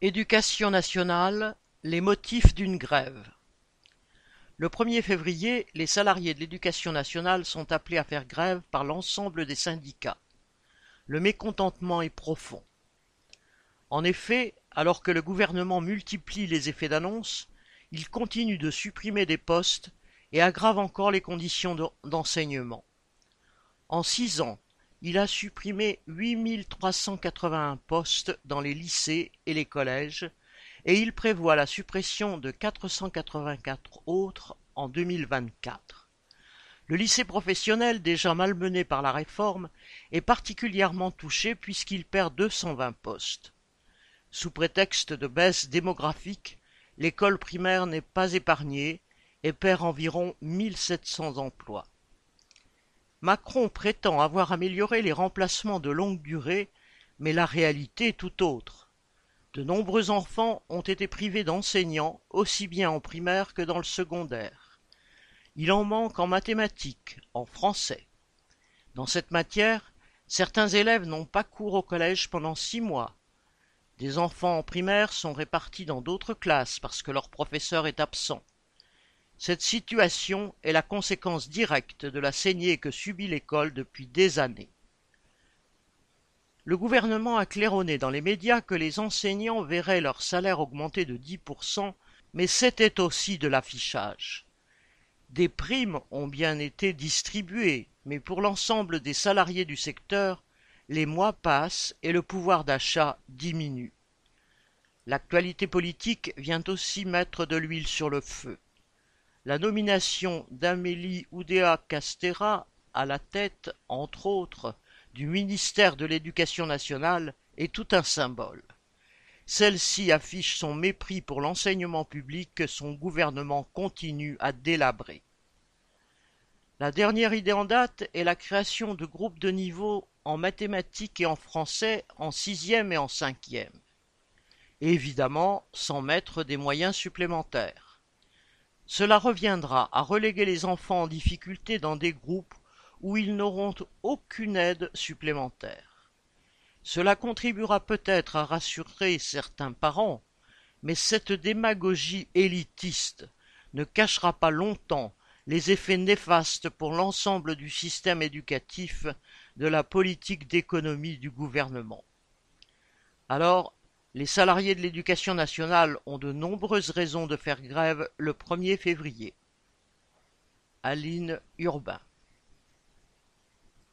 Éducation nationale, les motifs d'une grève. Le premier février, les salariés de l'Éducation nationale sont appelés à faire grève par l'ensemble des syndicats. Le mécontentement est profond. En effet, alors que le gouvernement multiplie les effets d'annonce, il continue de supprimer des postes et aggrave encore les conditions d'enseignement. En six ans, il a supprimé huit mille trois cent quatre-vingt-un postes dans les lycées et les collèges, et il prévoit la suppression de quatre cent quatre-vingt-quatre autres en deux mille vingt-quatre. Le lycée professionnel, déjà malmené par la réforme, est particulièrement touché puisqu'il perd deux cent vingt postes. Sous prétexte de baisse démographique, l'école primaire n'est pas épargnée et perd environ mille sept cents emplois. Macron prétend avoir amélioré les remplacements de longue durée, mais la réalité est tout autre. De nombreux enfants ont été privés d'enseignants, aussi bien en primaire que dans le secondaire. Il en manque en mathématiques, en français. Dans cette matière, certains élèves n'ont pas cours au collège pendant six mois. Des enfants en primaire sont répartis dans d'autres classes parce que leur professeur est absent. Cette situation est la conséquence directe de la saignée que subit l'école depuis des années. Le gouvernement a claironné dans les médias que les enseignants verraient leur salaire augmenter de 10%, mais c'était aussi de l'affichage. Des primes ont bien été distribuées, mais pour l'ensemble des salariés du secteur, les mois passent et le pouvoir d'achat diminue. L'actualité politique vient aussi mettre de l'huile sur le feu. La nomination d'Amélie Oudéa-Castéra à la tête, entre autres, du ministère de l'Éducation nationale est tout un symbole. Celle-ci affiche son mépris pour l'enseignement public que son gouvernement continue à délabrer. La dernière idée en date est la création de groupes de niveau en mathématiques et en français en sixième et en cinquième. Évidemment, sans mettre des moyens supplémentaires. Cela reviendra à reléguer les enfants en difficulté dans des groupes où ils n'auront aucune aide supplémentaire. Cela contribuera peut-être à rassurer certains parents, mais cette démagogie élitiste ne cachera pas longtemps les effets néfastes pour l'ensemble du système éducatif de la politique d'économie du gouvernement. Alors, les salariés de l'éducation nationale ont de nombreuses raisons de faire grève le 1er février. Aline Urbain